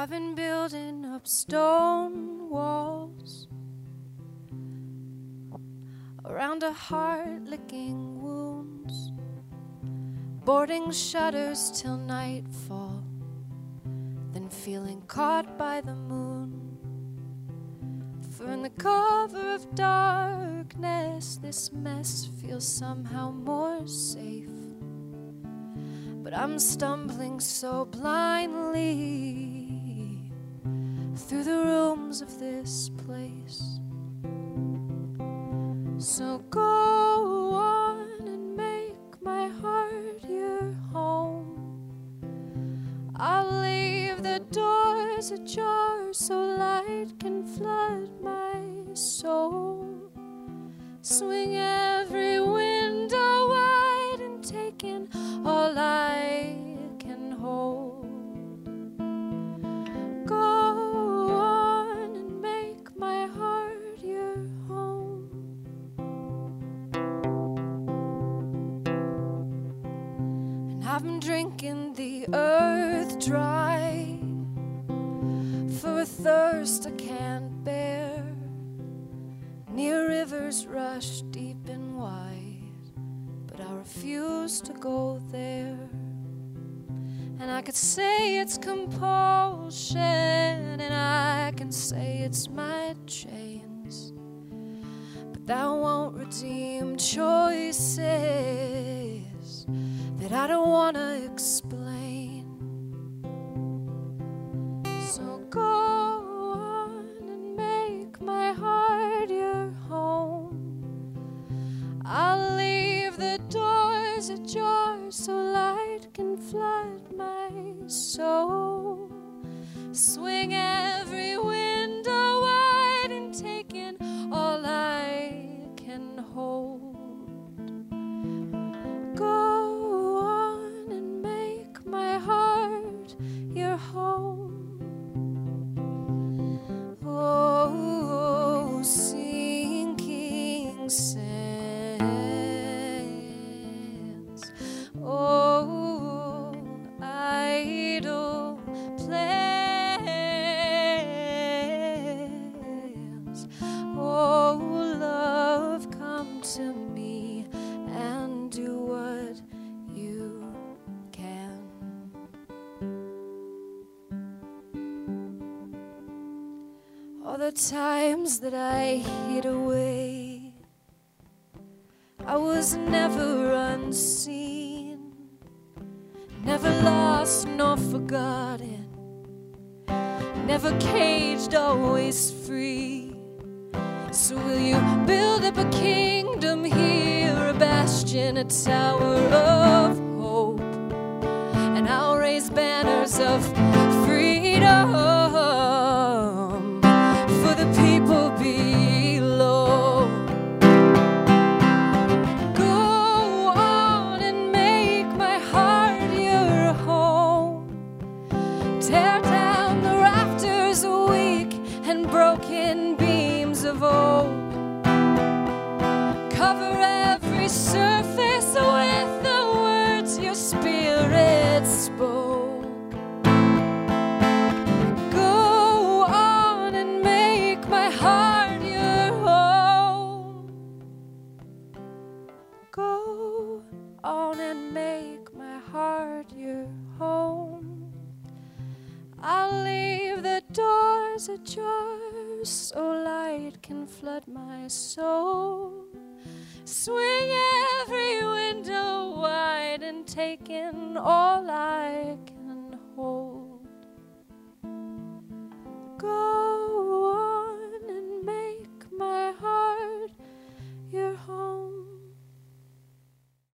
I've been building up stone walls around a heart licking wounds, boarding shutters till nightfall, then feeling caught by the moon. For in the cover of darkness, this mess feels somehow more safe. But I'm stumbling so blindly through the rooms of this place. So go on and make my heart your home. I'll leave the doors ajar so light can flood my soul. Swing every I've been drinking the earth dry for a thirst I can't bear. Near rivers rush deep and wide, but I refuse to go there. And I could say it's compulsion, and I can say it's my chains, but that won't redeem choices that I don't want to explain. So go on and make my heart your home. I'll leave the doors ajar so light can flood my soul. Swing the times that I hid away, I was never unseen, never lost nor forgotten, never caged, always free. So, will you build up a kingdom here, a bastion, a tower of hope? And I'll raise banners of of old. Cover every surface with the words your spirit spoke. Go on and make my heart your home. Go on and make my heart your home. I'll leave the doors ajar so light can flood my soul. Swing every window wide and take in all I